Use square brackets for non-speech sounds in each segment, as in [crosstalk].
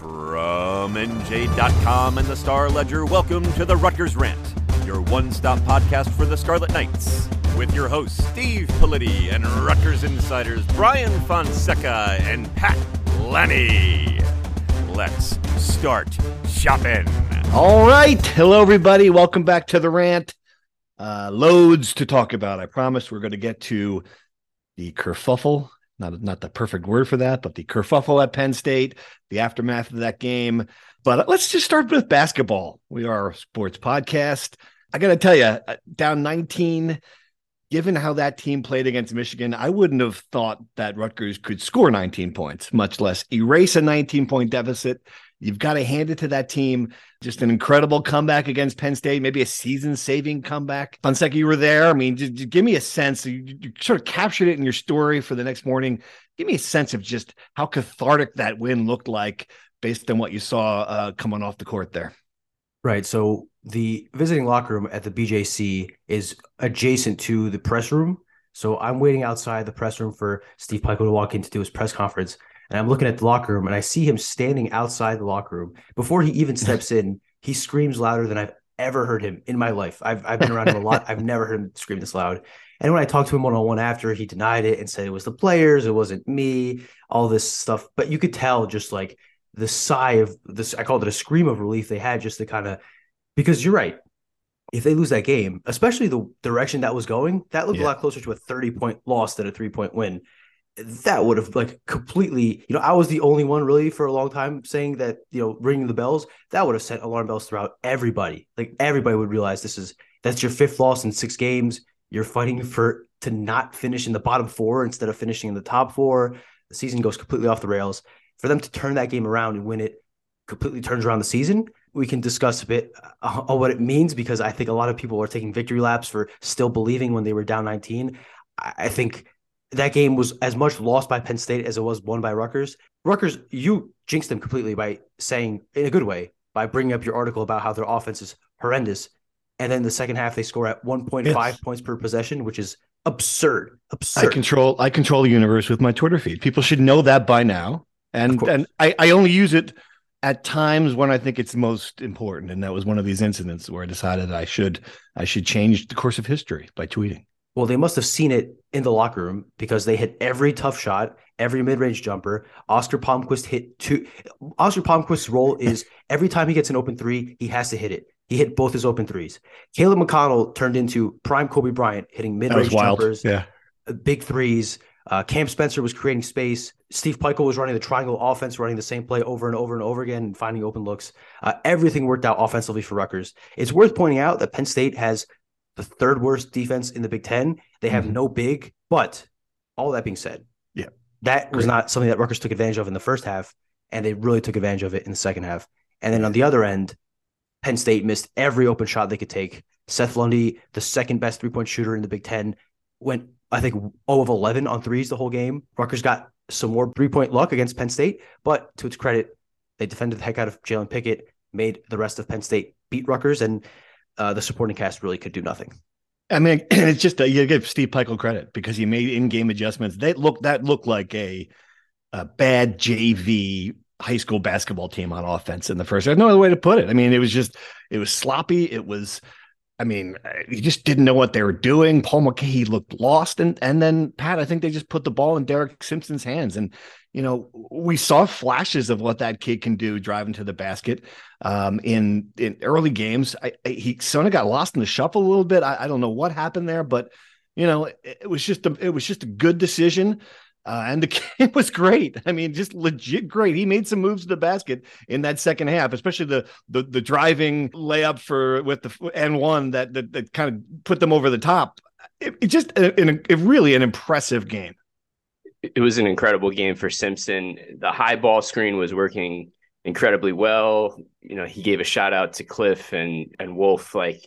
From NJ.com and the Star Ledger, welcome to the Rutgers Rant, your one stop podcast for the Scarlet Knights. With your hosts, Steve Politi and Rutgers insiders Brian Fonseca and Pat Lanni. Let's start shopping. All right. Hello, everybody. Welcome back to the rant. Uh, loads to talk about. I promise we're going to get to the kerfuffle not not the perfect word for that, but the kerfuffle at Penn State, the aftermath of that game. But let's just start with basketball. We are a sports podcast. I got to tell you, uh, down 19, given how that team played against Michigan, I wouldn't have thought that Rutgers could score 19 points, much less erase a 19 point deficit. You've got to hand it to that team. Just an incredible comeback against Penn State, maybe a season saving comeback. Fonseca, you were there. I mean, just, just give me a sense. You, you, sort of captured it in your story for the next morning. Give me a sense of just how cathartic that win looked like based on what you saw uh, coming off the court there. Right. So the visiting locker room at the BJC is adjacent to the press room. So I'm waiting outside the press room for Steve Pikiell to walk in to do his press conference and I'm looking at the locker room and I see him standing outside the locker room. Before he even steps in, he screams louder than I've ever heard him in my life. I've, I've been around him a lot. I've never heard him scream this loud. And when I talked to him one on one after, he denied it and said it was the players, it wasn't me, all this stuff. But you could tell just like the sigh of this, I called it a scream of relief they had just to kind of, because you're right. If they lose that game, especially the direction that was going, that looked yeah. a lot closer to a 30 point loss than a three point win that would have like completely, you know, I was the only one really for a long time saying that, you know, ringing the bells, that would have sent alarm bells throughout everybody. Like everybody would realize this is that's your fifth loss in six games. You're fighting for to not finish in the bottom four instead of finishing in the top four. The season goes completely off the rails. For them to turn that game around and win it completely turns around the season. We can discuss a bit uh, on what it means because I think a lot of people are taking victory laps for still believing when they were down 19. I think that game was as much lost by Penn State as it was won by Rutgers. Rutgers, you jinxed them completely by saying, in a good way, by bringing up your article about how their offense is horrendous. And then the second half, they score at 1.5 yes. points per possession, which is absurd. Absurd. I control I control the universe with my Twitter feed. People should know that by now. And and I, I only use it at times when I think it's most important. And that was one of these incidents where I decided I should I should change the course of history by tweeting. Well, they must have seen it in the locker room because they hit every tough shot, every mid-range jumper. Oscar Palmquist hit two. Oscar Palmquist's role is [laughs] every time he gets an open three, he has to hit it. He hit both his open threes. Caleb McConnell turned into prime Kobe Bryant, hitting mid-range jumpers, yeah, uh, big threes. Uh, Cam Spencer was creating space. Steve Pikiell was running the triangle offense, running the same play over and over and over again, and finding open looks. Uh, everything worked out offensively for Rutgers. It's worth pointing out that Penn State has the third worst defense in the Big Ten. They have mm-hmm. no big, but all that being said, yeah, that was Great. not something that Rutgers took advantage of in the first half, and they really took advantage of it in the second half. And then on the other end, Penn State missed every open shot they could take. Seth Lundy, the second best three point shooter in the Big Ten, went I think 0 of 11 on threes the whole game. Rutgers got some more three point luck against Penn State, but to its credit, they defended the heck out of Jalen Pickett. made the rest of Penn State beat Rutgers, and uh, the supporting cast really could do nothing. I mean, [clears throat] it's just a, you give Steve Pikiell credit because he made in-game adjustments. That look that looked like a, a bad JV high school basketball team on offense in the first. There's no other way to put it. I mean, it was just it was sloppy. It was, I mean, you just didn't know what they were doing. Paul Mulcahy looked lost, and and then Pat, I think they just put the ball in Derek Simpson's hands, and you know we saw flashes of what that kid can do driving to the basket um, in in early games. I, I, he sort of got lost in the shuffle a little bit. I, I don't know what happened there, but you know it, it was just a it was just a good decision. Uh, and the [laughs] kid was great. I mean, just legit great. He made some moves to the basket in that second half, especially the the, the driving layup for with the N one that, that that kind of put them over the top. It, it just a, a, a really an impressive game. It was an incredible game for Simpson. The high ball screen was working incredibly well. You know, he gave a shout out to Cliff and and Wolf, like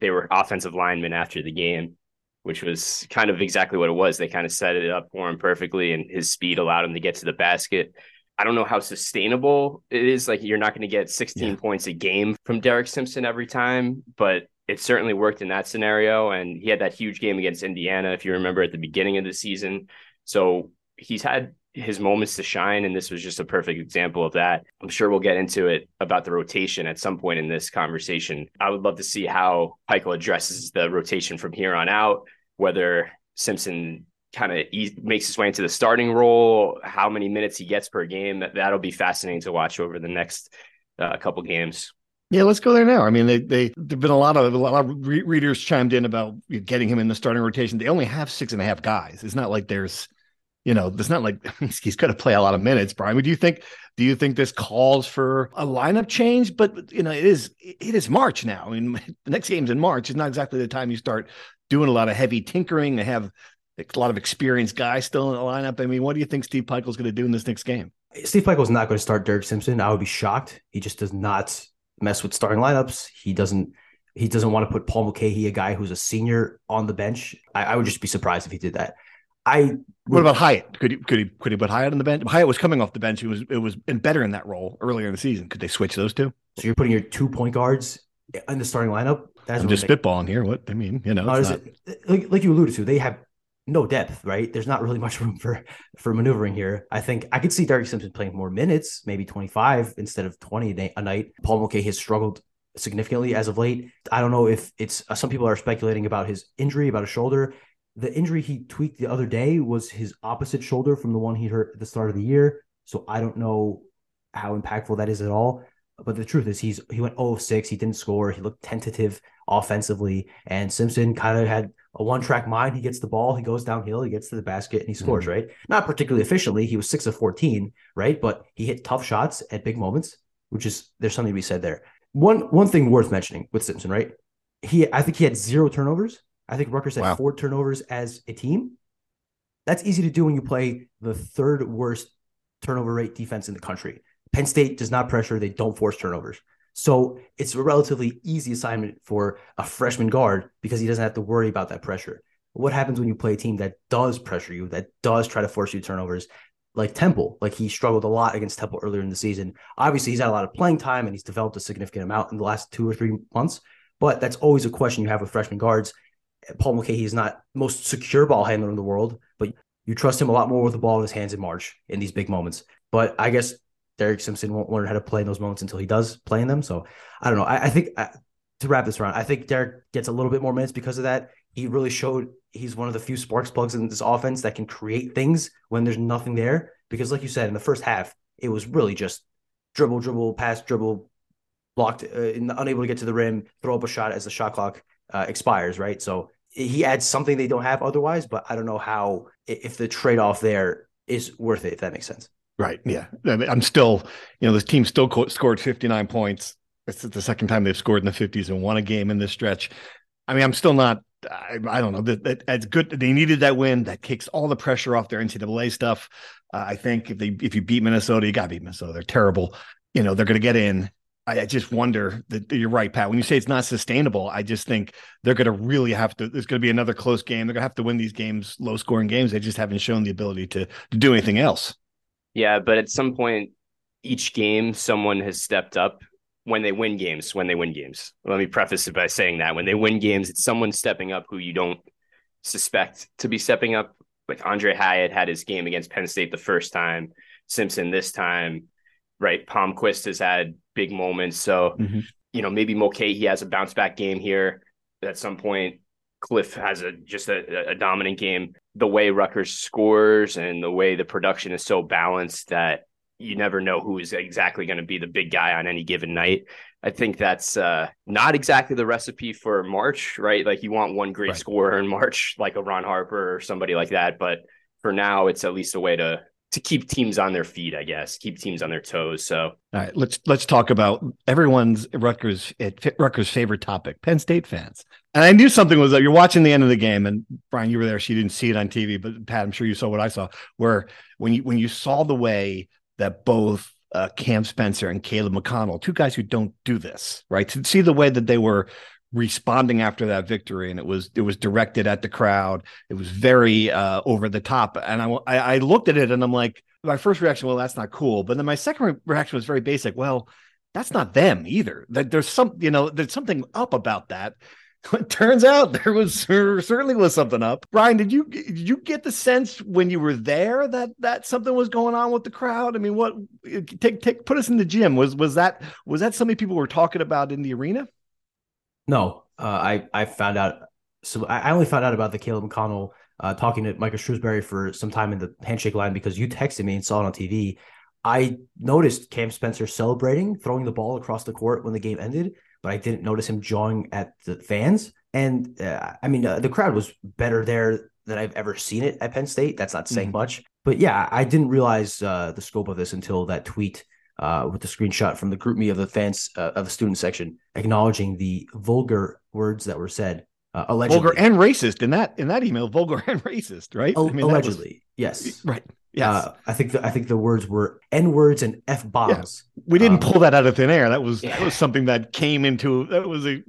they were offensive linemen after the game which was kind of exactly what it was. They kind of set it up for him perfectly, and his speed allowed him to get to the basket. I don't know how sustainable it is. Like you're not going to get 16 yeah. points a game from Derek Simpson every time, but it certainly worked in that scenario. And he had that huge game against Indiana, if you remember at the beginning of the season. So he's had his moments to shine, and this was just a perfect example of that. I'm sure we'll get into it about the rotation at some point in this conversation. I would love to see how Pikiell addresses the rotation from here on out whether Simpson kind of e- makes his way into the starting role, how many minutes he gets per game. That, that'll be fascinating to watch over the next uh, couple games. Yeah, let's go there now. I mean, they they there've been a lot of a lot of re- readers chimed in about getting him in the starting rotation. They only have six and a half guys. It's not like there's, you know, it's not like [laughs] he's going to play a lot of minutes. Brian, do you think do you think this calls for a lineup change? But you know, it is it is March now. I mean, [laughs] the next game's in March. It's not exactly the time you start doing a lot of heavy tinkering. They have a lot of experienced guys still in the lineup. I mean, what do you think Steve Pikiell's going to do in this next game? Steve Pikiell's not going to start Derek Simpson. I would be shocked. He just does not mess with starting lineups. He doesn't. He doesn't want to put Paul Mulcahy, a guy who's a senior, on the bench. I, I would just be surprised if he did that. I. What about Hyatt? Could he could he could he put Hyatt on the bench? Hyatt was coming off the bench. He was it was better in that role earlier in the season. Could they switch those two? So you're putting your two point guards in the starting lineup. That's I'm just spitballing here. What I mean, you know, not... like, like you alluded to, they have no depth, right? There's not really [laughs] much room for for maneuvering here. I think I could see Derek Simpson playing more minutes, maybe 25 instead of 20 a night. Paul Mulcahy has struggled significantly as of late. I don't know if it's uh, some people are speculating about his injury, about his shoulder. The injury he tweaked the other day was his opposite shoulder from the one he hurt at the start of the year. So I don't know how impactful that is at all. But the truth is, he's he went 0 6. He didn't score. He looked tentative offensively. And Simpson kind of had a one track mind. He gets the ball, he goes downhill, he gets to the basket, and he scores, mm-hmm. right? Not particularly efficiently. He was 6 of 14, right? But he hit tough shots at big moments, which is there's something to be said there. One one thing worth mentioning with Simpson, right? He I think he had zero turnovers. I think Rutgers had wow. four turnovers as a team. That's easy to do when you play the third worst turnover rate defense in the country. Penn State does not pressure, they don't force turnovers. So it's a relatively easy assignment for a freshman guard because he doesn't have to worry about that pressure. What happens when you play a team that does pressure you, that does try to force you turnovers? Like Temple, like he struggled a lot against Temple earlier in the season. Obviously, he's had a lot of playing time and he's developed a significant amount in the last two or three months. But that's always a question you have with freshman guards. Paul Mulcahy is not most secure ball handler in the world, but you trust him a lot more with the ball in his hands in March in these big moments. But I guess Derek Simpson won't learn how to play in those moments until he does play in them. So I don't know. I, I think uh, to wrap this around, I think Derek gets a little bit more minutes because of that. He really showed he's one of the few sparks plugs in this offense that can create things when there's nothing there. Because, like you said, in the first half, it was really just dribble, dribble, pass, dribble, blocked, uh, unable to get to the rim, throw up a shot as the shot clock uh, expires, right? So he adds something they don't have otherwise, but I don't know how, if the trade off there is worth it, if that makes sense. Right. Yeah. I mean, I'm still, you know, this team still co- scored 59 points. It's the second time they've scored in the 50s and won a game in this stretch. I mean, I'm still not. I, I don't know. That, that that's good. They needed that win. That kicks all the pressure off their NCAA stuff. Uh, I think if they if you beat Minnesota, you got to beat Minnesota. They're terrible. You know, they're going to get in. I, just wonder that you're right, Pat. When you say it's not sustainable, I just think they're going to really have to. There's going to be another close game. They're going to have to win these games, low scoring games. They just haven't shown the ability to to do anything else. Yeah, but at some point, each game, someone has stepped up when they win games, when they win games. Let me preface it by saying that when they win games, it's someone stepping up who you don't suspect to be stepping up. Like Aundre Hyatt had his game against Penn State the first time, Simpson this time, right? Palmquist has had big moments. So, mm-hmm. you know, maybe Mulcahy has a bounce back game here at some point. Cliff has a just a, a dominant game. The way Rutgers scores and the way the production is so balanced that you never know who is exactly going to be the big guy on any given night. I think that's uh, not exactly the recipe for March, right? Like you want one great right. scorer in March, like a Ron Harper or somebody like that. But for now, it's at least a way to to keep teams on their feet, I guess, keep teams on their toes. So, all right, let's let's talk about everyone's Rutgers at Rutgers favorite topic, Penn State fans. And I knew something was that you're watching the end of the game, and Brian, you were there. She didn't see it on TV, but Pat, I'm sure you saw what I saw. Where when you when you saw the way that both uh, Cam Spencer and Caleb McConnell, two guys who don't do this, right? To see the way that they were responding after that victory, and it was it was directed at the crowd. It was very uh, over the top, and I, I looked at it and I'm like, my first reaction, well, that's not cool. But then my second reaction was very basic. Well, that's not them either. That there's some, you know, there's something up about that. [laughs] It turns out there was there certainly was something up. Brian, did you did you get the sense when you were there that that something was going on with the crowd? I mean, what take take put us in the gym. Was was that was that something people were talking about in the arena? No, uh, I I found out. So I only found out about the Caleb McConnell uh, talking to Micah Shrewsberry for some time in the handshake line because you texted me and saw it on TV. I noticed Cam Spencer celebrating, throwing the ball across the court when the game ended but I didn't notice him jawing at the fans. And uh, I mean, uh, the crowd was better there than I've ever seen it at Penn State. That's not saying mm-hmm. much, but yeah, I didn't realize uh, the scope of this until that tweet uh, with the screenshot from the GroupMe of the fans uh, of the student section acknowledging the vulgar words that were said. Uh, allegedly. Vulgar and racist in that in that email, vulgar and racist, right? I mean, allegedly, was, yes, right. Yes. Uh, I think the, I think the words were n words and f bombs. Yeah. We didn't um, pull that out of thin air. That was yeah. that was something that came into that was a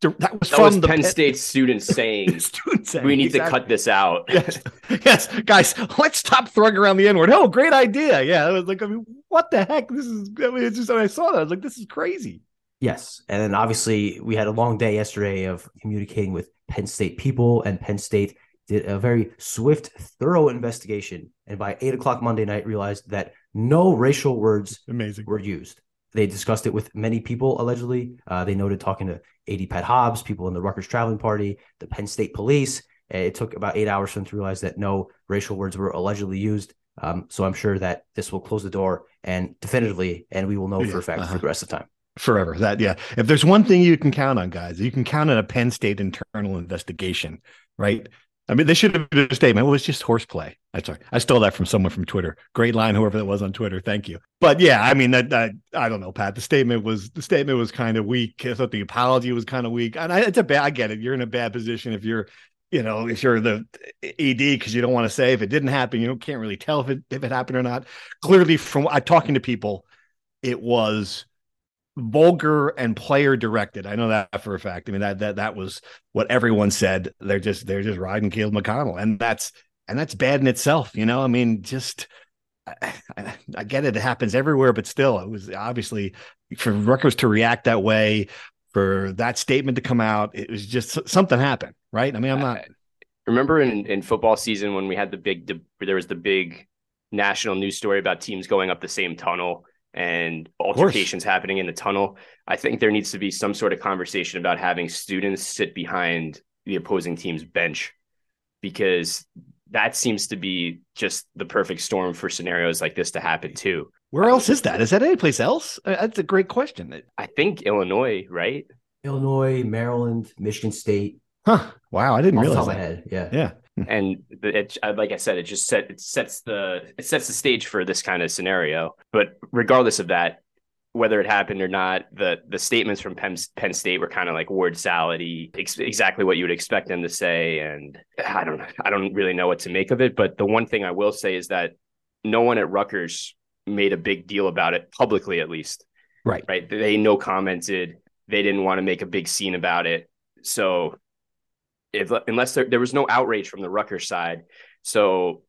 that was that from was the Penn State [laughs] students saying, [laughs] students saying we need exactly. to cut this out. yes. [laughs] yes, guys, let's stop throwing around the N word. Oh, great idea. Yeah, I was like, I mean, what the heck? This is. I mean, it's just when I saw that, I was like, this is crazy. Yes, and then obviously we had a long day yesterday of communicating with Penn State people, and Penn State did a very swift, thorough investigation, and by eight o'clock Monday night, realized that no racial words amazing were used. They discussed it with many people. Allegedly, uh, they noted talking to AD Pat Hobbs, people in the Rutgers traveling party, the Penn State police. It took about eight hours for them to realize that no racial words were allegedly used. Um, so I'm sure that this will close the door and definitively, and we will know yeah, for a fact uh-huh. for the rest of the time forever. That yeah. If there's one thing you can count on, guys, you can count on a Penn State internal investigation, right? I mean, they should have been a statement. It was just horseplay. I sorry, I stole that from someone from Twitter. Great line, whoever that was on Twitter. Thank you. But yeah, I mean, that, that I don't know, Pat. The statement was the statement was kind of weak. I thought the apology was kind of weak, and I, it's a bad. I get it. You're in a bad position if you're, you know, if you're the ED because you don't want to say if it didn't happen. You don't can't really tell if it if it happened or not. Clearly, from I talking to people, it was vulgar and player directed. I know that for a fact. I mean that that that was what everyone said. They're just they're just riding Caleb McConnell, and that's and that's bad in itself. You know, I mean, just I, I, get it. It happens everywhere, but still, it was obviously for Rutgers to react that way, for that statement to come out. It was just something happened, right? I mean, I'm not. remember in in football season when we had the big there was the big national news story about teams going up the same tunnel and altercations happening in the tunnel. I think there needs to be some sort of conversation about having students sit behind the opposing team's bench because that seems to be just the perfect storm for scenarios like this to happen too. Where else is that? Is that any place else? Uh, that's a great question. I think Illinois, right? Illinois, Maryland, Michigan State. Huh. Wow, I didn't Off realize that. Head. Yeah. Yeah. Hmm. and it, uh, like I said, it just set it sets the it sets the stage for this kind of scenario. But regardless of that, whether it happened or not, the the statements from Penn, Penn State were kind of like word salady, ex- exactly what you would expect them to say. And I don't I don't really know what to make of it. But the one thing I will say is that no one at Rutgers made a big deal about it publicly, at least. Right. Right. They no commented. They didn't want to make a big scene about it. So if unless there, there was no outrage from the Rutgers side. So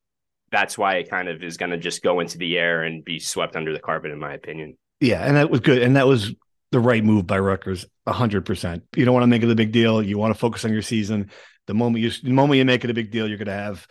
that's why it kind of is going to just go into the air and be swept under the carpet, in my opinion. Yeah, and that was good, and that was the right move by Rutgers, hundred percent. You don't want to make it a big deal. You want to focus on your season. The moment you the moment you make it a big deal, you're going to have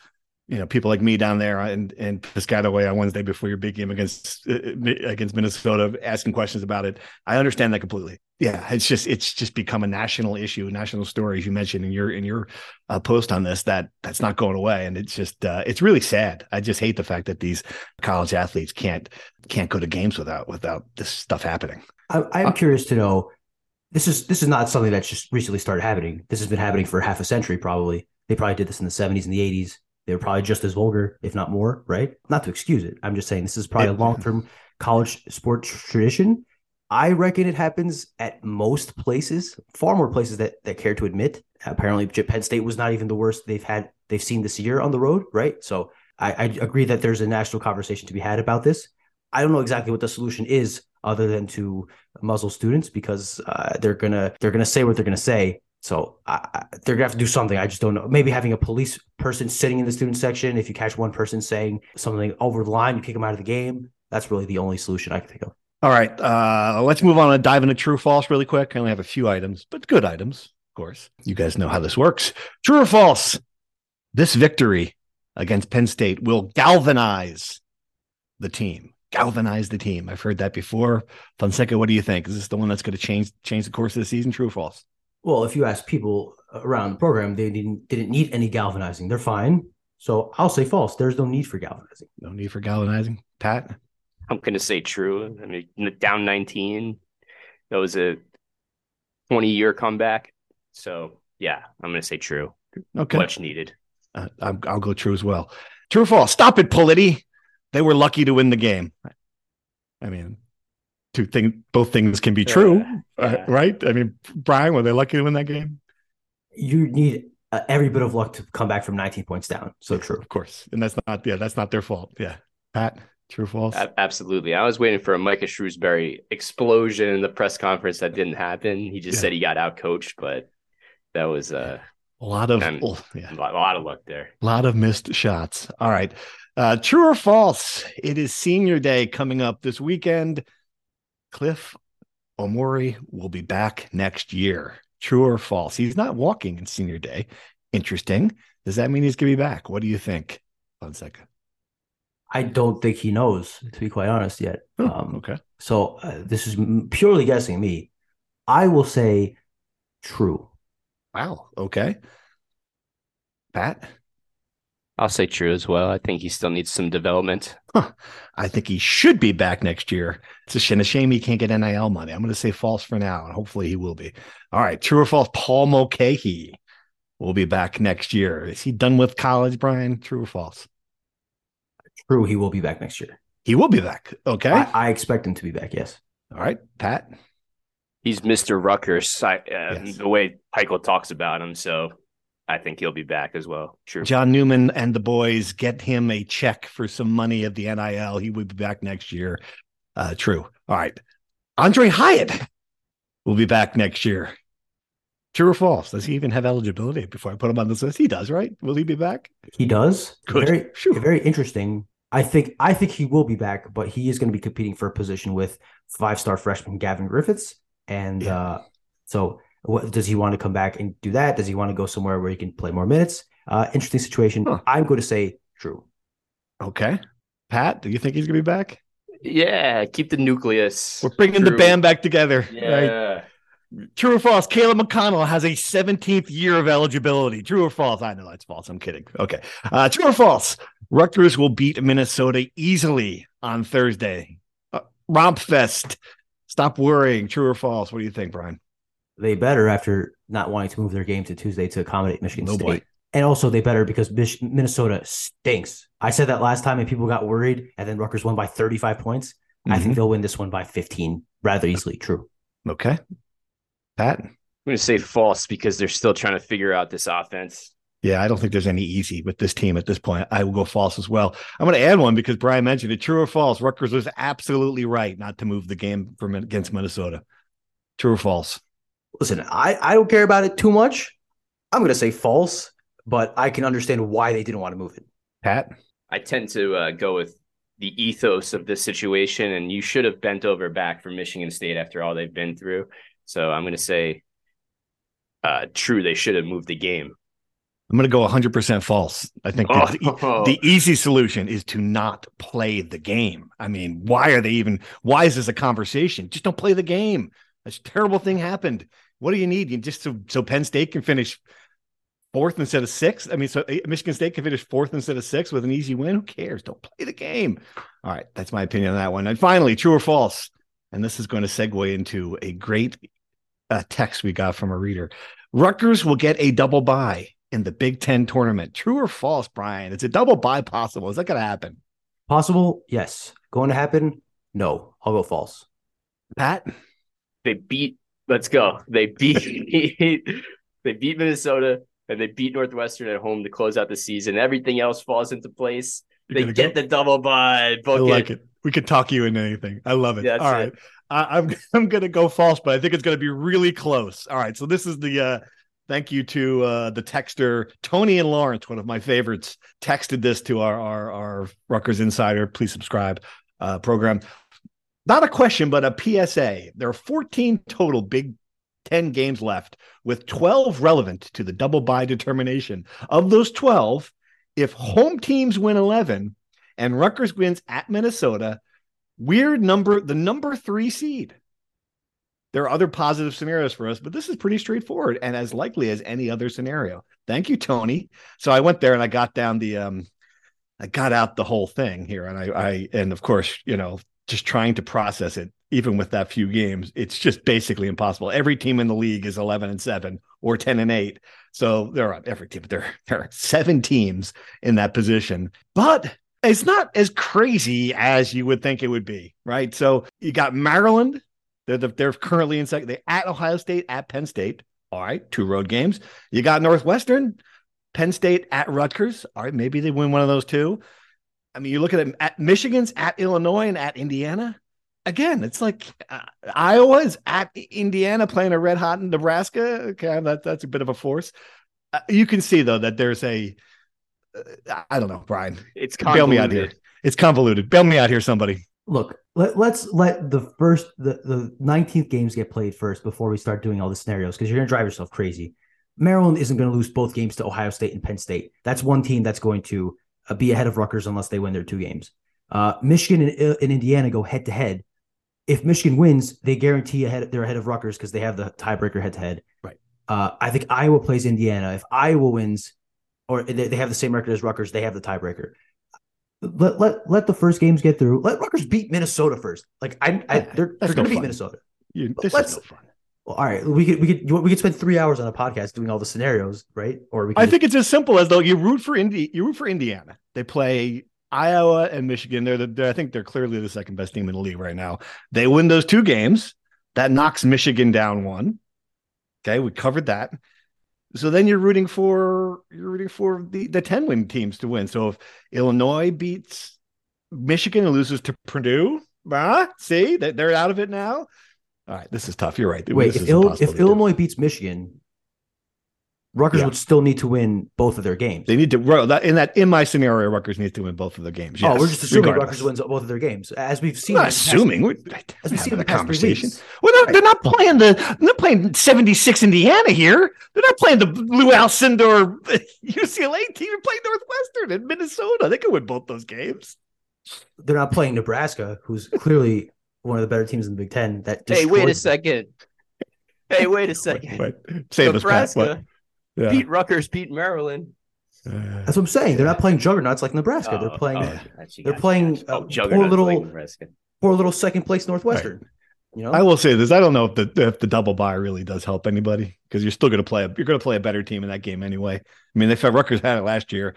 you know people like me down there and and Piscataway on Wednesday before your big game against uh, against Minnesota asking questions about it. I understand that completely. Yeah, it's just it's just become a national issue, a national story, as you mentioned in your in your uh, post on this. That that's not going away, and it's just uh, it's really sad. I just hate the fact that these college athletes can't can't go to games without without this stuff happening. I, I'm uh, curious to know. This is this is not something that's just recently started happening. This has been happening for half a century, probably. They probably did this in the 70s and the 80s they were probably just as vulgar, if not more, right? Not to excuse it. I'm just saying this is probably a long term college sports tradition. I reckon it happens at most places, far more places that that care to admit. Apparently, Penn State was not even the worst they've had they've seen this year on the road, right? So I, I agree that there's a national conversation to be had about this. I don't know exactly what the solution is, other than to muzzle students because uh, they're gonna they're gonna say what they're gonna say. So I, they're gonna have to do something. I just don't know. Maybe having a police person sitting in the student section. If you catch one person saying something over the line, you kick them out of the game. That's really the only solution I can think of. All right, uh, let's move on and dive into true false really quick. I only have a few items, but good items, of course. You guys know how this works. True or false? This victory against Penn State will galvanize the team. Galvanize the team. I've heard that before. Fonseca, what do you think? Is this the one that's going to change change the course of the season? True or false? Well, if you ask people around the program, they didn't didn't need any galvanizing. They're fine. So I'll say false. There's no need for galvanizing. No need for galvanizing. Pat? I'm going to say true. I mean, down 19, that was a 20 year comeback. So yeah, I'm going to say true. Okay. Much needed. Uh, I'll go true as well. True or false? Stop it, Politi. They were lucky to win the game. I mean, two things both things can be true uh, yeah. right? I mean brian were they lucky to win that game? You need uh, every bit of luck to come back from 19 points down. So true. Of course. And that's not yeah that's not their fault. Yeah. Pat true or false? Absolutely. I was waiting for a micah shrewsberry explosion in the press conference that didn't happen. He just yeah. said he got out coached but that was uh a lot of oh, yeah. a lot of luck there. A lot of missed shots. All right. Uh true or false? It is senior day coming up this weekend Cliff Omoruyi will be back next year. True or false? He's not walking in senior day. Interesting. Does that mean he's going to be back? What do you think, Fonseca? I don't think he knows, to be quite honest, yet. Oh, um, okay. So uh, this is purely guessing me. I will say true. Wow. Okay. Pat? I'll say true as well. I think he still needs some development. Huh. I think he should be back next year. It's a shame, a shame he can't get NIL money. I'm going to say false for now, and hopefully he will be. All right, true or false? Paul Mulcahy will be back next year. Is he done with college, Brian? True or false? True, he will be back next year. He will be back. Okay, I, I expect him to be back. Yes. All right, Pat. He's Mr. Rutgers. uh, yes. The way Heupel talks about him, so I think he'll be back as well. True. John Newman and the boys get him a check for some money of the NIL. He will be back next year. Uh, true. All right. Aundre Hyatt will be back next year. True or false? Does he even have eligibility before I put him on this list? He does, right? Will he be back? He does. Good. Very, sure. very interesting. I think I think he will be back, but he is going to be competing for a position with five-star freshman Gavin Griffiths, and yeah. uh, so what, does he want to come back and do that? Does he want to go somewhere where he can play more minutes? Uh, interesting situation. Huh. I'm going to say true. Okay. Pat, do you think he's going to be back? Yeah, keep the nucleus. We're bringing true. the band back together. Yeah. Right? True or false? Caleb McConnell has a 17th year of eligibility. True or false? I know that's false. I'm kidding. Okay. Uh, true or false? Rutgers will beat Minnesota easily on Thursday. Uh, Romp Fest. Stop worrying. True or false? What do you think, Brian? They better after not wanting to move their game to Tuesday to accommodate Michigan State. Boy. And also, they better because Mich- Minnesota stinks. I said that last time, and people got worried. And then Rutgers won by 35 points. Mm-hmm. I think mm-hmm. they'll win this one by 15 rather easily. True. Okay. Pat? I'm going to say false because they're still trying to figure out this offense. Yeah, I don't think there's any easy with this team at this point. I will go false as well. I'm going to add one because Brian mentioned it. True or false? Rutgers was absolutely right not to move the game from against Minnesota. True or false? Listen, I, I don't care about it too much. I'm going to say false, but I can understand why they didn't want to move it. Pat? I tend to uh, go with the ethos of this situation, and you should have bent over back for Michigan State after all they've been through. So I'm going to say, uh, true, they should have moved the game. I'm going to go 100% false. I think Oh. the, the easy solution is to not play the game. I mean, why are they even, why is this a conversation? Just don't play the game. A terrible thing happened. What do you need? You just so, so Penn State can finish fourth instead of sixth. I mean, so eh, Michigan State can finish fourth instead of sixth with an easy win. Who cares? Don't play the game. All right. That's my opinion on that one. And finally, true or false. And this is going to segue into a great uh, text we got from a reader. Rutgers will get a double bye in the Big Ten tournament. True or false, Brian? It's a double bye possible. Is that going to happen? Possible? Yes. Going to happen? No. I'll go false. Pat? They beat. Let's go. They beat. [laughs] they beat Minnesota and they beat Northwestern at home to close out the season. Everything else falls into place. You're They get go? the double bye. I like it. We could talk you into anything. I love it. That's All right. it. I, I'm [laughs] I'm gonna go false, but I think it's gonna be really close. All right. So this is the uh thank you to uh the texter Tony and Lawrence, one of my favorites, texted this to our our our Rutgers Insider. Please subscribe uh program. Not a question, but a PSA. There are 14 total Big 10 games left, with 12 relevant to the double bye determination. Of those 12, if home teams win 11 and Rutgers wins at Minnesota, weird number, the number three seed. There are other positive scenarios for us, but this is pretty straightforward and as likely as any other scenario. Thank you, Tony. So I went there and I got down the um I got out the whole thing here. And I I and of course, you know, just trying to process it, even with that few games, it's just basically impossible. Every team in the league is 11 and 7 or 10 and 8. So there are every team, there, [laughs] there are seven teams in that position. But it's not as crazy as you would think it would be, right? So you got Maryland. They're, the, they're currently in second. They at Ohio State, at Penn State. All right, two road games. You got Northwestern, Penn State at Rutgers. All right, maybe they win one of those two. I mean, you look at it at Michigan's at Illinois and at Indiana. Again, it's like uh, Iowa's at Indiana playing a red hot in Nebraska. Okay, that, that's a bit of a force. Uh, you can see though that there's a uh, I don't know, Brian. It's Bail me out here. convoluted. It's convoluted. Bail me out here, somebody. Look, let, let's let the first the, the 19th games get played first before we start doing all the scenarios because you're gonna drive yourself crazy. Maryland isn't going to lose both games to Ohio State and Penn State. That's one team that's going to uh, be ahead of Rutgers unless they win their two games. Uh, Michigan and, and Indiana go head to head. If Michigan wins, they guarantee ahead they're ahead of Rutgers because they have the tiebreaker head to head. Right. Uh, I think Iowa plays Indiana. If Iowa wins, or they, they have the same record as Rutgers, they have the tiebreaker. Let let let the first games get through. Let Rutgers beat Minnesota first. Like I, I they're, they're going to beat. Minnesota. You, this is no fun. All right, we could we could we could spend three hours on a podcast doing all the scenarios, right? Or we could I just- think it's as simple as though you root for Indi- you root for Indiana. They play Iowa and Michigan. They're the they're, I think they're clearly the second best team in the league right now. They win those two games. That knocks Michigan down one. Okay, we covered that. So then you're rooting for you're rooting for the the 10 win teams to win. So if Illinois beats Michigan and loses to Purdue, ah, see that they're out of it now. All right, this is tough. You're right. wait This if Il- if. Illinois beats Michigan, Rutgers Yeah. would still need to win both of their games. They need to in that in my scenario, Rutgers needs to win both of the games. oh, we're just assuming regardless. Rutgers wins both of their games, as we've seen. In not past- assuming. We're as we've seen in the having a past three conversation. Well, they're, they're not playing the they're not playing 76 Indiana here. They're not playing the Lou Alcindor [laughs] or UCLA team. They're playing Northwestern and Minnesota. They could win both those games. They're not playing Nebraska, who's clearly one of the better teams in the Big Ten. That Hey, wait a second. Hey, wait a [laughs] second. Wait, save. Nebraska What? Yeah. beat Rutgers, beat Maryland. Uh, That's what I'm saying. They're not playing juggernauts like Nebraska. Oh, they're playing oh, gotcha, they're gotcha, playing, gotcha. uh, Oh, poor little- like poor little second place Northwestern. You know, I will say this: I don't know if the if the double bye really does help anybody because you're still going to play a, you're going to play a better team in that game anyway. I mean, they felt Rutgers had it last year,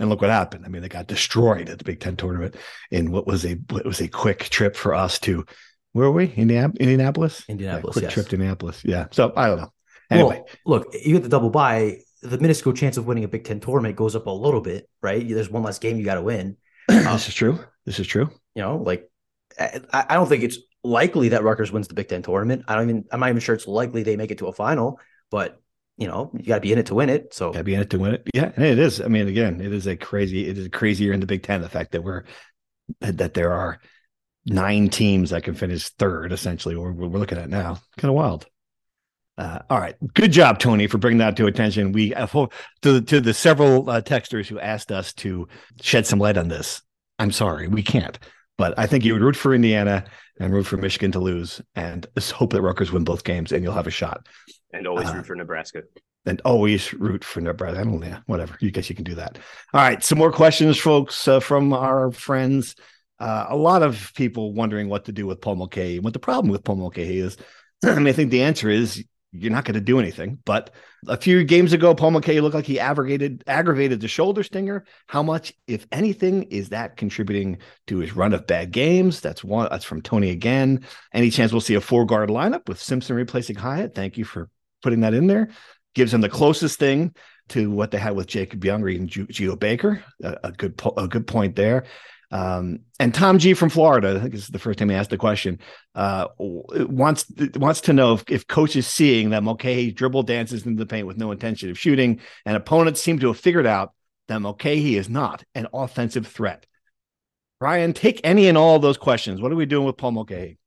and look what happened. I mean, they got destroyed at the Big Ten tournament in what was a what was a quick trip for us to where were we? Indiana, Indianapolis. Indianapolis, Yeah, quick yes. trip to Indianapolis. Yeah. So I don't know. Anyway, Well, look, you get the double bye. The minuscule chance of winning a Big Ten tournament goes up a little bit, right? There's one less game you got to win. [clears throat] this is true. This is true. You know, like I, I don't think it's likely that Rutgers wins the Big Ten tournament. I don't even. I'm not even sure it's likely they make it to a final. But you know, you got to be in it to win it. So Got to be in it to win it. Yeah, and it is. I mean, again, it is a crazy. It is crazy year in the Big Ten. The fact that we're that there are nine teams that can finish third, essentially, or we're looking at now. Kind of wild. Uh, all right, good job, Tony, for bringing that to attention. We uh, to the, to the several uh, texters who asked us to shed some light on this. I'm sorry, we can't. But I think you would root for Indiana and root for Michigan to lose, and [laughs] just hope that Rutgers win both games, and you'll have a shot. And always uh, root for Nebraska. And always root for Nebraska. I don't know, whatever. You guess you can do that. All right, some more questions, folks, uh, from our friends. Uh, a lot of people wondering what to do with Paul Mulcahy. What the problem with Paul Mulcahy is, [clears throat] I mean, I think the answer is you're not going to do anything. But a few games ago, Paul Mulcahy looked like he aggravated aggravated the shoulder stinger. How much, if anything, is that contributing to his run of bad games? That's one. That's from Tony again. Any chance we'll see a four guard lineup with Simpson replacing Hyatt? Thank you for putting that in there. Gives him the closest thing to what they had with Jacob Young even Geo Baker. A, a good a good point there. Um, and Tom G from Florida, I think this is the first time he asked the question, uh, wants wants to know if, if coach is seeing that Mulcahy dribble dances into the paint with no intention of shooting, and opponents seem to have figured out that Mulcahy is not an offensive threat. Brian, take any and all of those questions. What are we doing with Paul Mulcahy?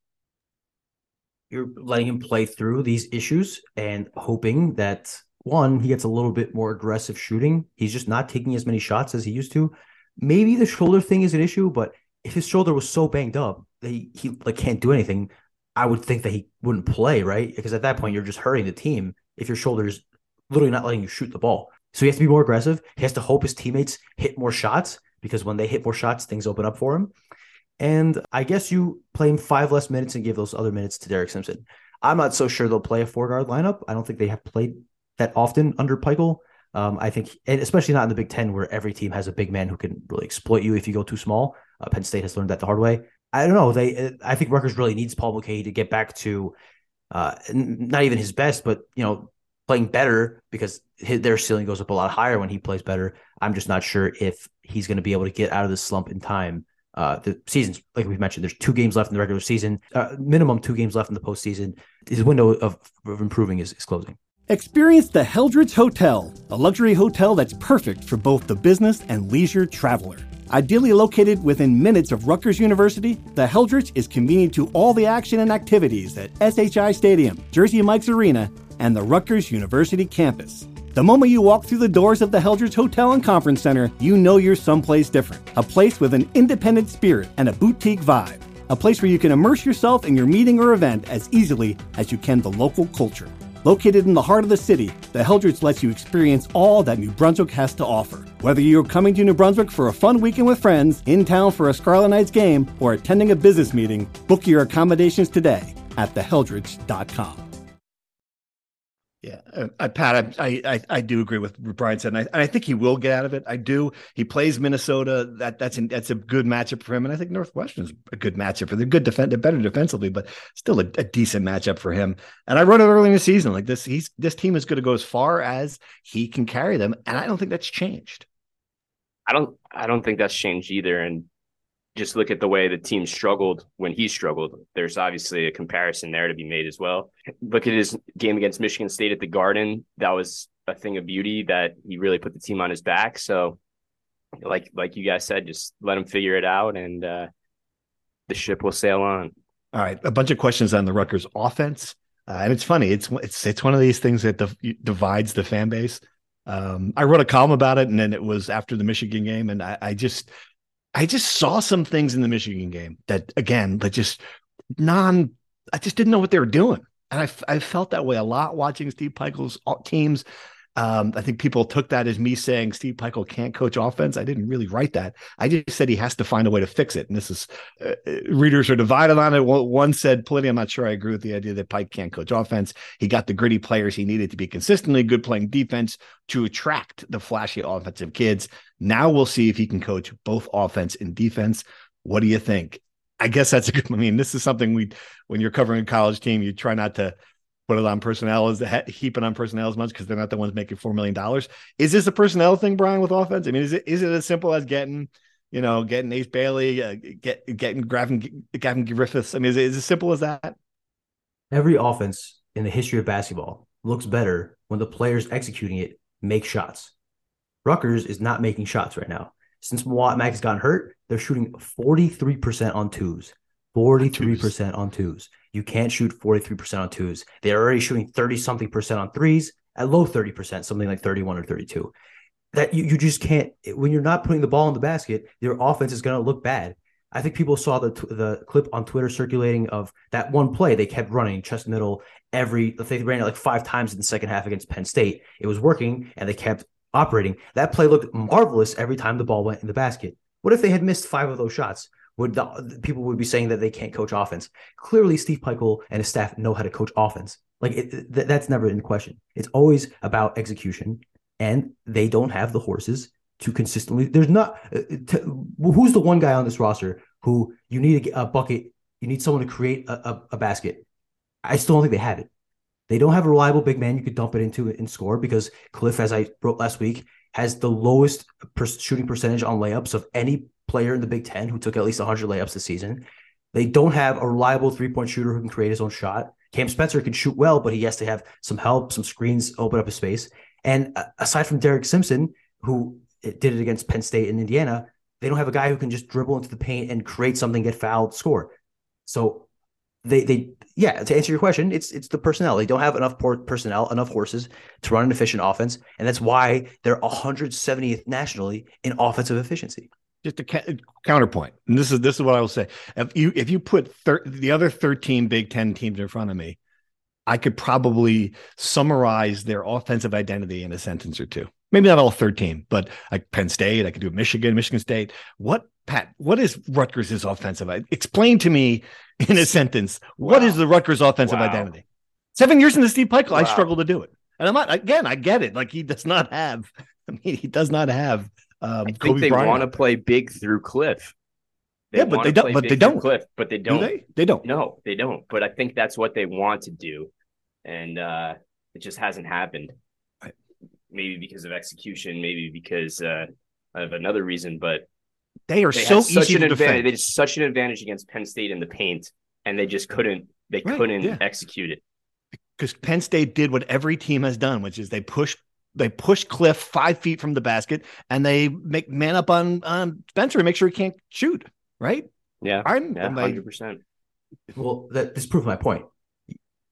You're letting him play through these issues and hoping that one, he gets a little bit more aggressive shooting. He's just not taking as many shots as he used to maybe the shoulder thing is an issue, but if his shoulder was so banged up that he, he like can't do anything, I would think that he wouldn't play, right? Because at that point you're just hurting the team if your shoulder's literally not letting you shoot the ball. So he has to be more aggressive. He has to hope his teammates hit more shots because when they hit more shots, things open up for him. And I guess you play him five less minutes and give those other minutes to Derek Simpson. I'm not so sure they'll play a four guard lineup. I don't think they have played that often under Pikiell. Um, I think, and especially not in the Big Ten, where every team has a big man who can really exploit you if you go too small. Uh, Penn State has learned that the hard way. I don't know. They, I think Rutgers really needs Paul Mulcahy to get back to, uh, not even his best, but you know, playing better because his, their ceiling goes up a lot higher when he plays better. I'm just not sure if he's going to be able to get out of this slump in time. Uh, the season's like we mentioned, there's two games left in the regular season, uh, minimum two games left in the postseason. His window of, of improving is, is closing. Experience the Heldrich Hotel, a luxury hotel that's perfect for both the business and leisure traveler. Ideally located within minutes of Rutgers University, the Heldrich is convenient to all the action and activities at SHI Stadium, Jersey Mike's Arena, and the Rutgers University campus. The moment you walk through the doors of the Heldrich Hotel and Conference Center, you know you're someplace different. A place with an independent spirit and a boutique vibe. A place where you can immerse yourself in your meeting or event as easily as you can the local culture. Located in the heart of the city, the Heldrich lets you experience all that New Brunswick has to offer. Whether you're coming to New Brunswick for a fun weekend with friends, in town for a Scarlet Knights game, or attending a business meeting, book your accommodations today at theheldrich.com. Yeah, uh, Pat, I, I I do agree with what Brian said, and I, and I think he will get out of it. I do. He plays Minnesota. That that's an, that's a good matchup for him, and I think Northwestern's a good matchup for. They're good defend, better defensively, but still a, a, decent matchup for him. And I wrote it early in the season, like this. He's this team is going to go as far as he can carry them, and I don't think that's changed. I don't I don't think that's changed either. And just look at the way the team struggled when he struggled. There's obviously a comparison there to be made as well. Look at his game against Michigan State at the Garden. That was a thing of beauty that he really put the team on his back. So, like like you guys said, just let him figure it out, and uh, the ship will sail on. All right, a bunch of questions on the Rutgers offense, uh, and it's funny. It's it's it's one of these things that divides the fan base. Um, I wrote a column about it, and then it was after the Michigan game, and I, I just I just saw some things in the Michigan game that, again, that just non, I just didn't know what they were doing. And I, I felt that way a lot watching Steve Pikiell's uh, teams. Um, I think people took that as me saying Steve Pikiell can't coach offense. I didn't really write that. I just said he has to find a way to fix it. And this is uh, uh readers are divided on it. One said, "Plenty." I'm not sure I agree with the idea that Pike can't coach offense. He got the gritty players he needed to be consistently good playing defense to attract the flashy offensive kids. Now we'll see if he can coach both offense and defense. What do you think? I guess that's a good. I mean, this is something we, when you're covering a college team, you try not to put it on personnel as heap it on personnel as much because they're not the ones making four million dollars. Is this a personnel thing, Brian, with offense? I mean, is it is it as simple as getting, you know, getting Ace Bailey, uh, get getting Gavin Gavin Griffiths? I mean, is it, as simple as that? Every offense in the history of basketball looks better when the players executing it make shots. Rutgers is not making shots right now. since Mag has gotten hurt, they're shooting 43% on twos. 43% on twos. You can't shoot 43% on twos. They're already shooting 30 something percent on threes at low 30%, something like 31 or 32. That you, you just can't, when you're not putting the ball in the basket, your offense is going to look bad. I think people saw the the clip on Twitter circulating of that one play they kept running chest middle every. They ran it like five times in the second half against Penn State. It was working, and they kept operating. That play looked marvelous every time the ball went in the basket. What if they had missed five of those shots? Would the, people would be saying that they can't coach offense? Clearly, Steve Pikiell and his staff know how to coach offense. Like it, th- that's never in question. It's always about execution, and they don't have the horses to consistently. There's not uh, to, who's the one guy on this roster who you need a, a bucket. You need someone to create a, a, a basket. I still don't think they have it. They don't have a reliable big man you could dump it into and score because Cliff, as I wrote last week, has the lowest per- shooting percentage on layups of any player in the Big Ten who took at least 100 layups this season. They don't have a reliable three point shooter who can create his own shot. Cam Spencer can shoot well, but he has to have some help, some screens, open up a space. And uh, aside from Derek Simpson, who did it against Penn State and Indiana, they don't have a guy who can just dribble into the paint and create something, get fouled, score. So they they yeah to answer your question, it's it's the personnel. They don't have enough personnel, enough horses to run an efficient offense, and that's why they're 170th nationally in offensive efficiency. Just a ca- counterpoint, and this is this is what I will say: if you if you put thir- the other 13 Big Ten teams in front of me, I could probably summarize their offensive identity in a sentence or two. Maybe not all 13, but like Penn State, I could do Michigan, Michigan State. What, Pat, what is Rutgers' offensive? Explain to me in a sentence, wow. what is the Rutgers offensive wow. identity? Seven years in the Steve Pikiell, wow. I struggle to do it. And I'm not, again, I get it. Like he does not have, I mean, he does not have. Um, I think Kobe they want to play big through Cliff. They yeah, but they don't. But they don't. Cliff, but they don't. Do they? they don't. No, they don't. But I think that's what they want to do, and uh, it just hasn't happened. Maybe because of execution, maybe because uh, of another reason. But they are they so easy to defend. They had such an advantage against Penn State in the paint, and they just couldn't. They right, couldn't yeah. execute it because Penn State did what every team has done, which is they push they push Cliff five feet from the basket and they make man up on on Spencer and make sure he can't shoot right? Yeah, I'm hundred percent. Well, that this proves my point.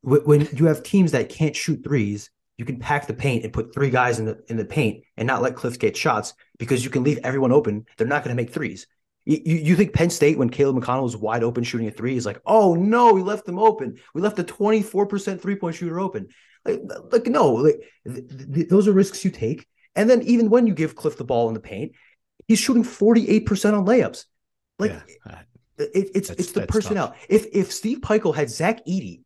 When you have teams that can't shoot threes, you can pack the paint and put three guys in the in the paint and not let Cliff get shots because you can leave everyone open. They're not going to make threes. You, you think Penn State, when Caleb McConnell was wide open shooting a three, is like, oh no, we left them open. We left a 24% three point shooter open. Like, like no, like, th- th- those are risks you take. And then even when you give Cliff the ball in the paint, he's shooting 48% on layups. Like yeah. it, it's it's the personnel. Tough. If if Steve Pikiell had Zach Edey,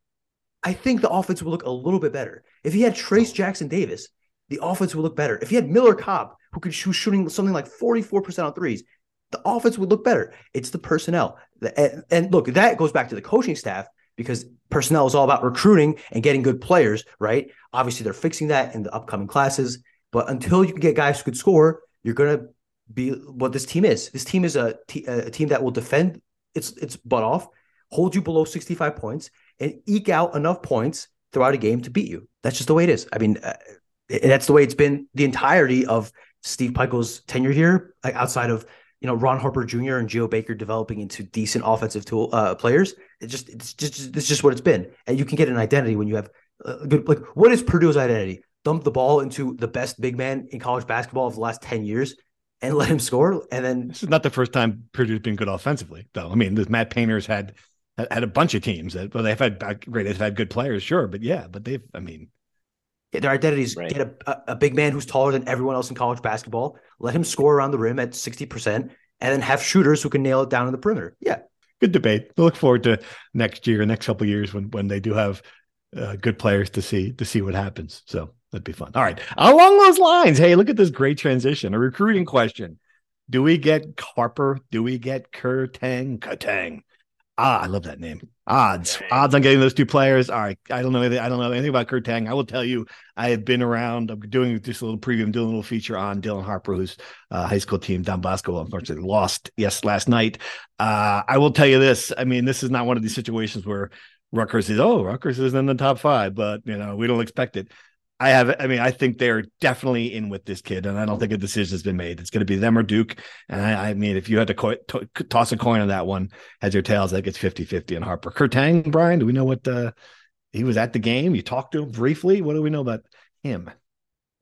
I think the offense would look a little bit better. If he had Trayce Jackson-Davis, the offense would look better. If he had Miller Kopp, who could shoot shooting something like 44% on threes, the offense would look better. It's the personnel. And, and look, that goes back to the coaching staff because personnel is all about recruiting and getting good players, right? Obviously, they're fixing that in the upcoming classes. But until you can get guys who could score, you're going to be what this team is. This team is a, t- a team that will defend its its butt off, hold you below 65 points, and eke out enough points throughout a game to beat you. That's just the way it is. I mean, uh, that's the way it's been the entirety of Steve Pikiell's tenure here, like outside of you know Ron Harper Jr. and Geo Baker developing into decent offensive tool uh, players. It just it's just it's just what it's been, and you can get an identity when you have a good like what is Purdue's identity? Dump the ball into the best big man in college basketball of the last ten years and let him score. And then this is not the first time Purdue's been good offensively, though. I mean, the Matt Painter's had had a bunch of teams that, well, they've had great, they've had good players, sure, but yeah, but they've, I mean, yeah, their identities right. get a, a big man who's taller than everyone else in college basketball, let him score around the rim at sixty percent, and then have shooters who can nail it down in the perimeter. Yeah, good debate. I look forward to next year, next couple years when when they do have uh, good players to see to see what happens. So That'd be fun. All right. Along those lines, hey, look at this great transition. A recruiting question. Do we get Harper? Do we get Kurtang? Kurtang. Ah, I love that name. Odds. Odds on getting those two players. All right. I don't know anything. I don't know anything about Kurtang. I will tell you, I have been around. I'm doing just a little preview. I'm doing a little feature on Dylan Harper, whose uh, high school team, Don Bosco, unfortunately lost yes last night. Uh, I will tell you this. I mean, this is not one of these situations where Rutgers is, oh, Rutgers is in the top five, but you know, we don't expect it. I have. I mean, I think they're definitely in with this kid, and I don't think a decision has been made. It's going to be them or Duke. And I, I mean, if you had to, co- to, toss a coin on that one, heads or tails, I think it's 50-50 on Harper. Kurtang, Brian, do we know what uh, he was at the game? You talked to him briefly. What do we know about him?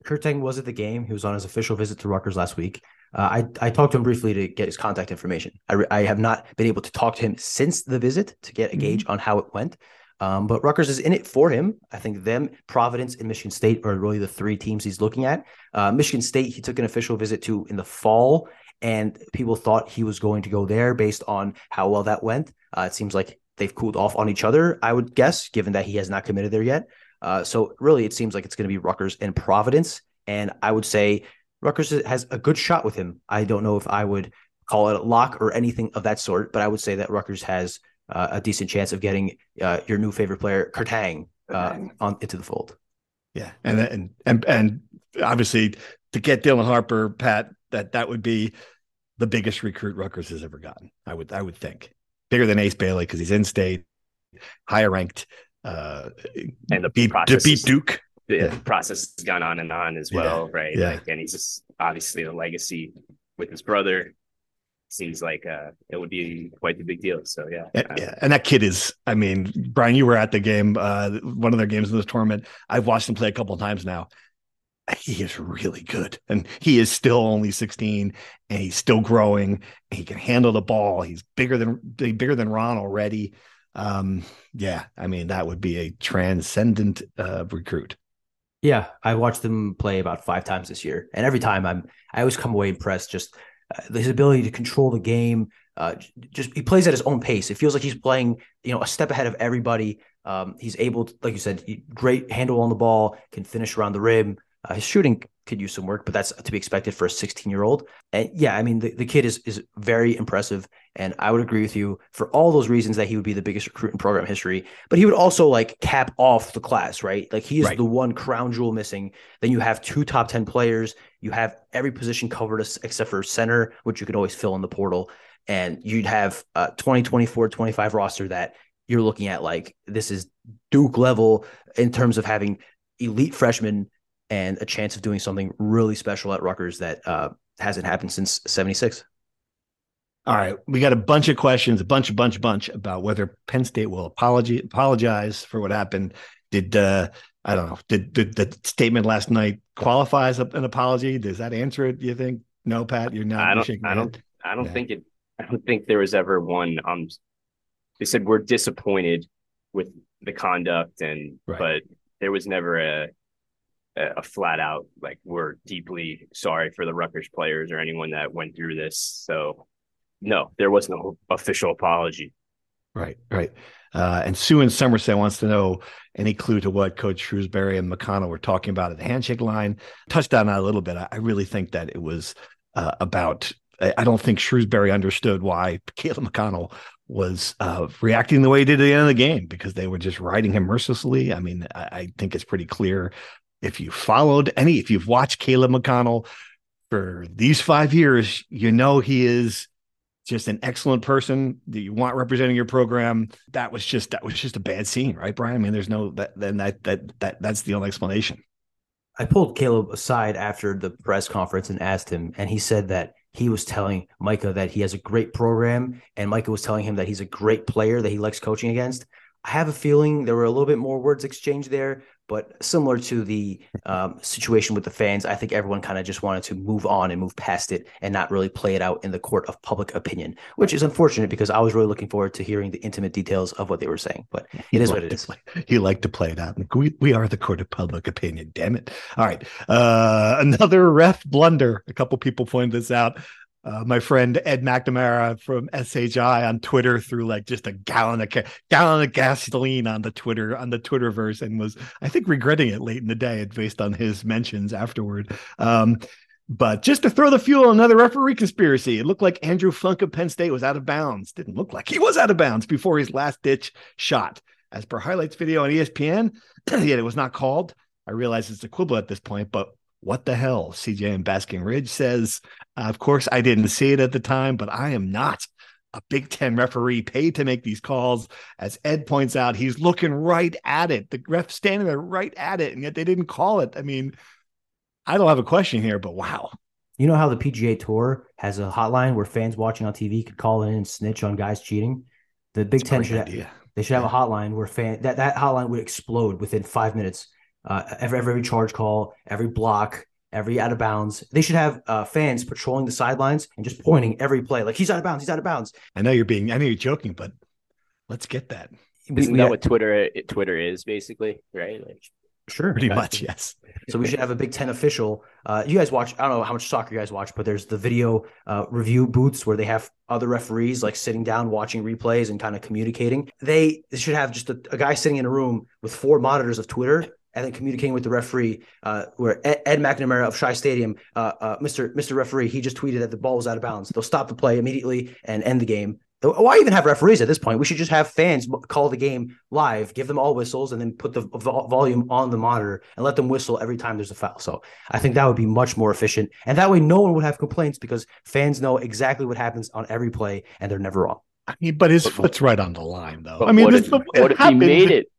Kurtang was at the game. He was on his official visit to Rutgers last week. Uh, I I talked to him briefly to get his contact information. I, re- I have not been able to talk to him since the visit to get a gauge mm-hmm. on how it went. Um, but Rutgers is in it for him. I think them, Providence, and Michigan State are really the three teams he's looking at. Uh, Michigan State, he took an official visit to in the fall, and people thought he was going to go there based on how well that went. Uh, it seems like they've cooled off on each other, I would guess, given that he has not committed there yet. Uh, so really, it seems like it's going to be Rutgers and Providence. And I would say Rutgers has a good shot with him. I don't know if I would call it a lock or anything of that sort, but I would say that Rutgers has uh, a decent chance of getting uh, your new favorite player, Kurtang, uh, on into the fold. Yeah, and and and and obviously to get Dylan Harper, Pat, that that would be the biggest recruit Rutgers has ever gotten. I would I would think bigger than Ace Bailey because he's in state, higher ranked, uh, and the beat, to beat Duke. The yeah. process has gone on and on as well, yeah. right? Yeah. Like, and he's just obviously the legacy with his brother seems like uh, it would be quite the big deal. So yeah, and, yeah, and that kid is. I mean, Brian, you were at the game, uh, one of their games in this tournament. I've watched him play a couple of times now. He is really good, and he is still only 16, and he's still growing. he can handle the ball. He's bigger than bigger than Ron already. Um, yeah, I mean that would be a transcendent uh, recruit. Yeah, I watched them play about five times this year, and every time I'm I always come away impressed. Just his ability to control the game. Uh, just he plays at his own pace. It feels like he's playing, you know, a step ahead of everybody. Um, he's able, to, like you said, great handle on the ball, can finish around the rim. Uh, his shooting could use some work, but that's to be expected for a 16 year old. And yeah, I mean, the, the kid is is very impressive. And I would agree with you for all those reasons that he would be the biggest recruit in program history. But he would also like cap off the class, right? Like he is right. the one crown jewel missing. Then you have two top 10 players. You have every position covered except for center, which you could always fill in the portal. And you'd have a 2024 25 roster that you're looking at like this is Duke level in terms of having elite freshmen and a chance of doing something really special at Rutgers that uh, hasn't happened since 76. All right. We got a bunch of questions, a bunch, a bunch, bunch about whether Penn State will apology, apologize for what happened. Did, uh, I don't know, did, did the statement last night qualify as an apology? Does that answer it, Do you think? No, Pat, you're not. I don't, I don't, I don't yeah. think it, I don't think there was ever one. Um, they said we're disappointed with the conduct and, right. but there was never a, a flat out like we're deeply sorry for the Rutgers players or anyone that went through this. So no, there was no official apology. Right, right. Uh, and Sue in Somerset wants to know any clue to what Coach Shrewsberry and McConnell were talking about at the handshake line. Touched on that a little bit. I, I really think that it was uh, about. I don't think Shrewsberry understood why Caleb McConnell was uh, reacting the way he did at the end of the game because they were just riding him mercilessly. I mean, I, I think it's pretty clear if you followed any, if you've watched Caleb McConnell for these five years, you know he is just an excellent person that you want representing your program. That was just that was just a bad scene, right, Brian? I mean, there's no that then that that that that's the only explanation. I pulled Caleb aside after the press conference and asked him, and he said that he was telling Micah that he has a great program, and Micah was telling him that he's a great player that he likes coaching against. I have a feeling there were a little bit more words exchanged there, but similar to the um, situation with the fans, I think everyone kind of just wanted to move on and move past it and not really play it out in the court of public opinion, which is unfortunate because I was really looking forward to hearing the intimate details of what they were saying. But it he is what it is. Play, he liked to play it out. We, we are the court of public opinion, damn it. All right. Uh, [laughs] another ref blunder. A couple people pointed this out uh, my friend Ed McNamara from SHI on Twitter threw like just a gallon of gallon of gasoline on the Twitter on the Twitterverse and was I think regretting it late in the day based on his mentions afterward. Um, but just to throw the fuel on another referee conspiracy, it looked like Andrew Funk of Penn State was out of bounds. Didn't look like he was out of bounds before his last ditch shot. As per highlights video on ESPN, [clears throat] yet it was not called. I realize it's a quibble at this point, but what the hell? CJ and Basking Ridge says, uh, of course, I didn't see it at the time, but I am not a Big Ten referee paid to make these calls. As Ed points out, he's looking right at it. The ref standing there right at it, and yet they didn't call it. I mean, I don't have a question here, but wow. You know how the PGA Tour has a hotline where fans watching on TV could call in and snitch on guys cheating? The Big Ten should have, they should have a hotline where fan that that hotline would explode within five minutes. Uh, every every charge call, every block, every out of bounds. They should have uh, fans patrolling the sidelines and just pointing every play, like he's out of bounds, he's out of bounds. I know you're being, I know you're joking, but let's get that. Isn't we, that what Twitter Twitter is basically, right? Like Sure. Pretty much, yes. So we should have a Big Ten official. Uh, you guys watch, I don't know how much soccer you guys watch, but there's the video uh, review booths where they have other referees like sitting down watching replays and kind of communicating. They should have just a, a guy sitting in a room with four monitors of Twitter and then communicating with the referee. Uh, where Ed, Ed, McNamara of Shea Stadium, uh, uh, Mr. Mr. Referee, he just tweeted that the ball was out of bounds. They'll stop the play immediately and end the game. Why even have referees at this point? We should just have fans call the game live, give them all whistles, and then put the volume on the monitor and let them whistle every time there's a foul. So I think that would be much more efficient, and that way no one would have complaints because fans know exactly what happens on every play and they're never wrong. I mean, but his foot's right on the line, though. I mean, what if, what if he made it?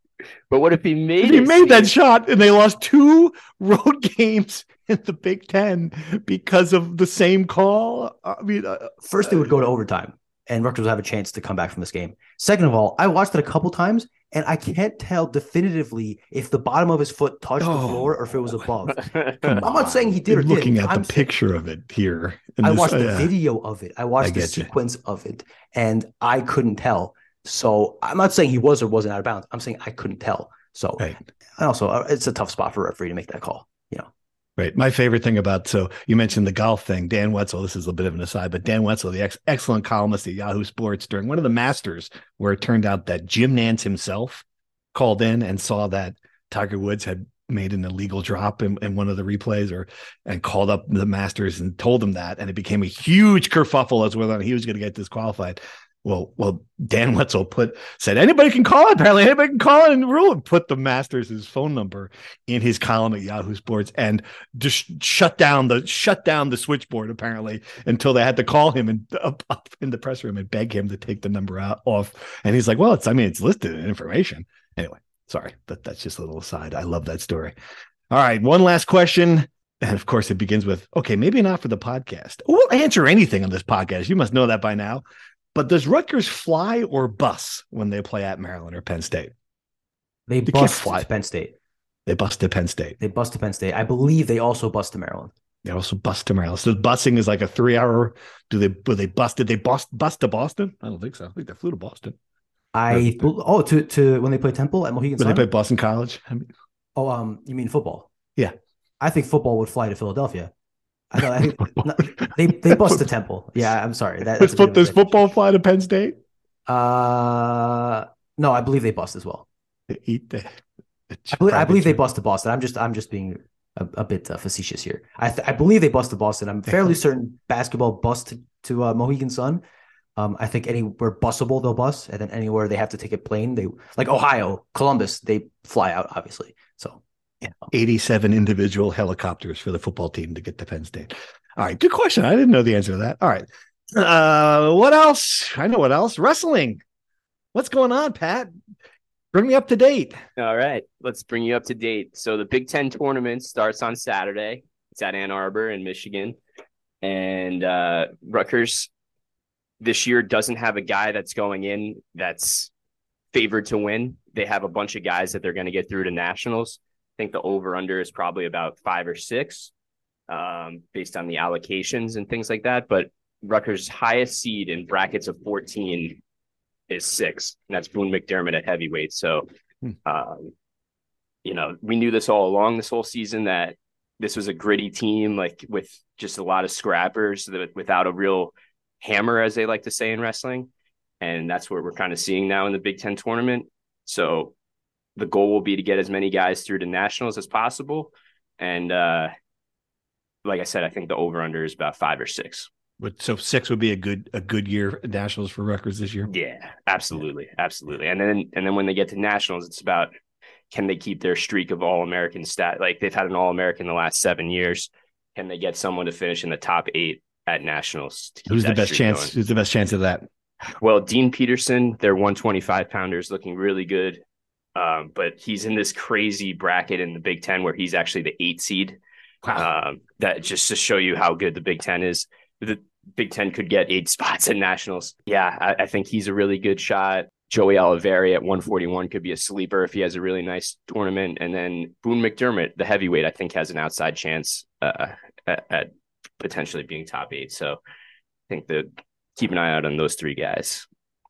But what if he made if he made that shot and they lost two [laughs] road games in the Big Ten because of the same call? I mean, uh, first they would go to overtime and Rutgers would have a chance to come back from this game. Second of all, I watched it a couple times and I can't tell definitively if the bottom of his foot touched oh. the floor or if it was above. [laughs] I'm not saying he did You're or looking didn't. at I'm the picture of it here. I watched the uh, video of it. I watched I the sequence you. of it, and I couldn't tell. So I'm not saying he was or wasn't out of bounds. I'm saying I couldn't tell. So, right. and also, uh, it's a tough spot for a referee to make that call. You know. Right. My favorite thing about so you mentioned the golf thing. Dan Wetzel, this is a bit of an aside, but Dan Wetzel, the ex- excellent columnist at Yahoo Sports during one of the Masters, where it turned out that Jim Nantz himself called in and saw that Tiger Woods had made an illegal drop in, in one of the replays or and called up the Masters and told them that. And it became a huge kerfuffle as whether he was going to get disqualified well, well, Dan Wetzel put said anybody can call it. Apparently, anybody can call it and rule and put the Masters' phone number in his column at Yahoo Sports and just shut down the shut down the switchboard apparently until they had to call him and [laughs] up, up in the press room and beg him to take the number out off. And he's like, "Well, it's I mean, it's listed in information anyway." Sorry, but that's just a little aside. I love that story. All right, one last question. And of course, it begins with, okay, maybe not for the podcast. We'll answer anything on this podcast. You must know that by now. But does Rutgers fly or bus when they play at Maryland or Penn State? They, they bust fly. to Penn State. They bust to Penn State. They bust to Penn State. I believe they also bust to Maryland. They also bust to Maryland. So busing is like a three hour. Do they? Were they bust? Did they bust bust to Boston? I don't think so. I think they flew to Boston. I oh to to when they play Temple at Mohegan. When they play Boston College. I mean, oh, um, you mean football? Yeah, I think football would fly to Philadelphia. I know. I think [laughs] they they [laughs] bust the temple. Yeah, I'm sorry. That, does, foot, does football fly to Penn State? Uh, no, I believe they bust as well. They eat the. I believe, I believe they bust to Boston. I'm just I'm just being a, a bit uh, facetious here. I th- I believe they bust to Boston. I'm fairly certain basketball bust to, to uh, Mohegan Sun. Um, I think anywhere busable they'll bust, and then anywhere they have to take a plane, they like Ohio, Columbus, they fly out obviously. So 87 individual helicopters for the football team to get to Penn State. All right, good question. I didn't know the answer to that. All right. Uh, what else? I know what else. Wrestling. What's going on, Pat? Bring me up to date. All right, let's bring you up to date. So the Big Ten tournament starts on Saturday. It's at Ann Arbor in Michigan, and uh, Rutgers this year doesn't have a guy that's going in that's favored to win. They have a bunch of guys that they're going to get through to nationals think the over under is probably about five or six um, based on the allocations and things like that. But Rutgers' highest seed in brackets of 14 is six, and that's Boone McDermott at heavyweight. So, hmm. um, you know, we knew this all along this whole season that this was a gritty team, like with just a lot of scrappers that, without a real hammer, as they like to say in wrestling. And that's what we're kind of seeing now in the Big Ten tournament. So the goal will be to get as many guys through to nationals as possible. And uh, like I said, I think the over under is about five or six. But so six would be a good a good year nationals for Rutgers this year. Yeah, absolutely, absolutely. And then and then when they get to nationals, it's about can they keep their streak of all American stat? Like they've had an all American the last seven years. Can they get someone to finish in the top eight at nationals? Who's the best chance? Going? Who's the best chance of that? Well, Dean Peterson, their 125 pounder is looking really good. Um, but he's in this crazy bracket in the Big Ten where he's actually the eight seed. Wow. Um, that just to show you how good the Big Ten is. The Big Ten could get eight [laughs] spots in nationals. Yeah, I, I think he's a really good shot. Joey Olivieri at 141 could be a sleeper if he has a really nice tournament. And then Boone McDermott, the heavyweight, I think has an outside chance uh, at, at, potentially being top eight. So I think that keep an eye out on those three guys.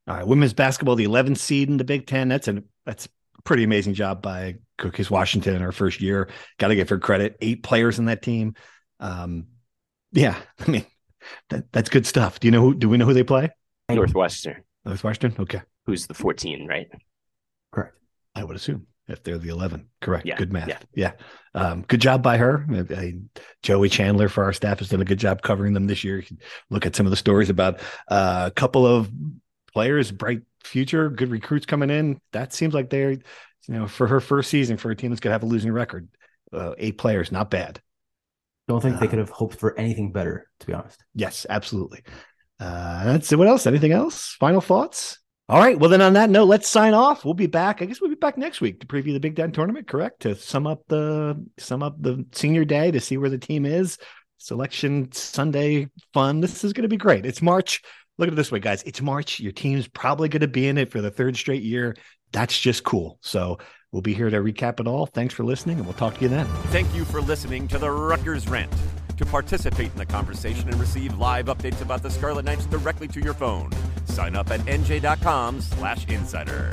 All right, women's basketball, the 11th seed in the Big Ten. That's a that's pretty amazing job by Coquese Washington in her first year. Got to give her credit. Eight players in that team. Um, yeah, [laughs] I mean that, that's good stuff. Do you know who? Do we know who they play? Northwestern. Northwestern. Okay. Who's the 14, right? Correct. I would assume if they're the 11. Correct. Yeah. Good math. Yeah. yeah. Um, good job by her. I, I, Joey Chandler for our staff has done a good job covering them this year. look at some of the stories about uh, a couple of players, bright future, good recruits coming in. That seems like they're, you know, for her first season for a team that's going to have a losing record, uh, eight players, not bad. Don't think they could have hoped for anything better, to be honest. Yes, absolutely. Uh, that's what else? Anything else? Final thoughts? All right. Well, then on that note, let's sign off. We'll be back. I guess we'll be back next week to preview the Big Ten tournament. Correct to sum up the sum up the senior day to see where the team is. Selection Sunday fun. This is going to be great. It's March. Look at it this way, guys. It's March. Your team's probably going to be in it for the third straight year. That's just cool. So we'll be here to recap it all. Thanks for listening, and we'll talk to you then. Thank you for listening to the Rutgers Rant. To participate in the conversation and receive live updates about the Scarlet Knights directly to your phone, sign up at nj.com slash insider.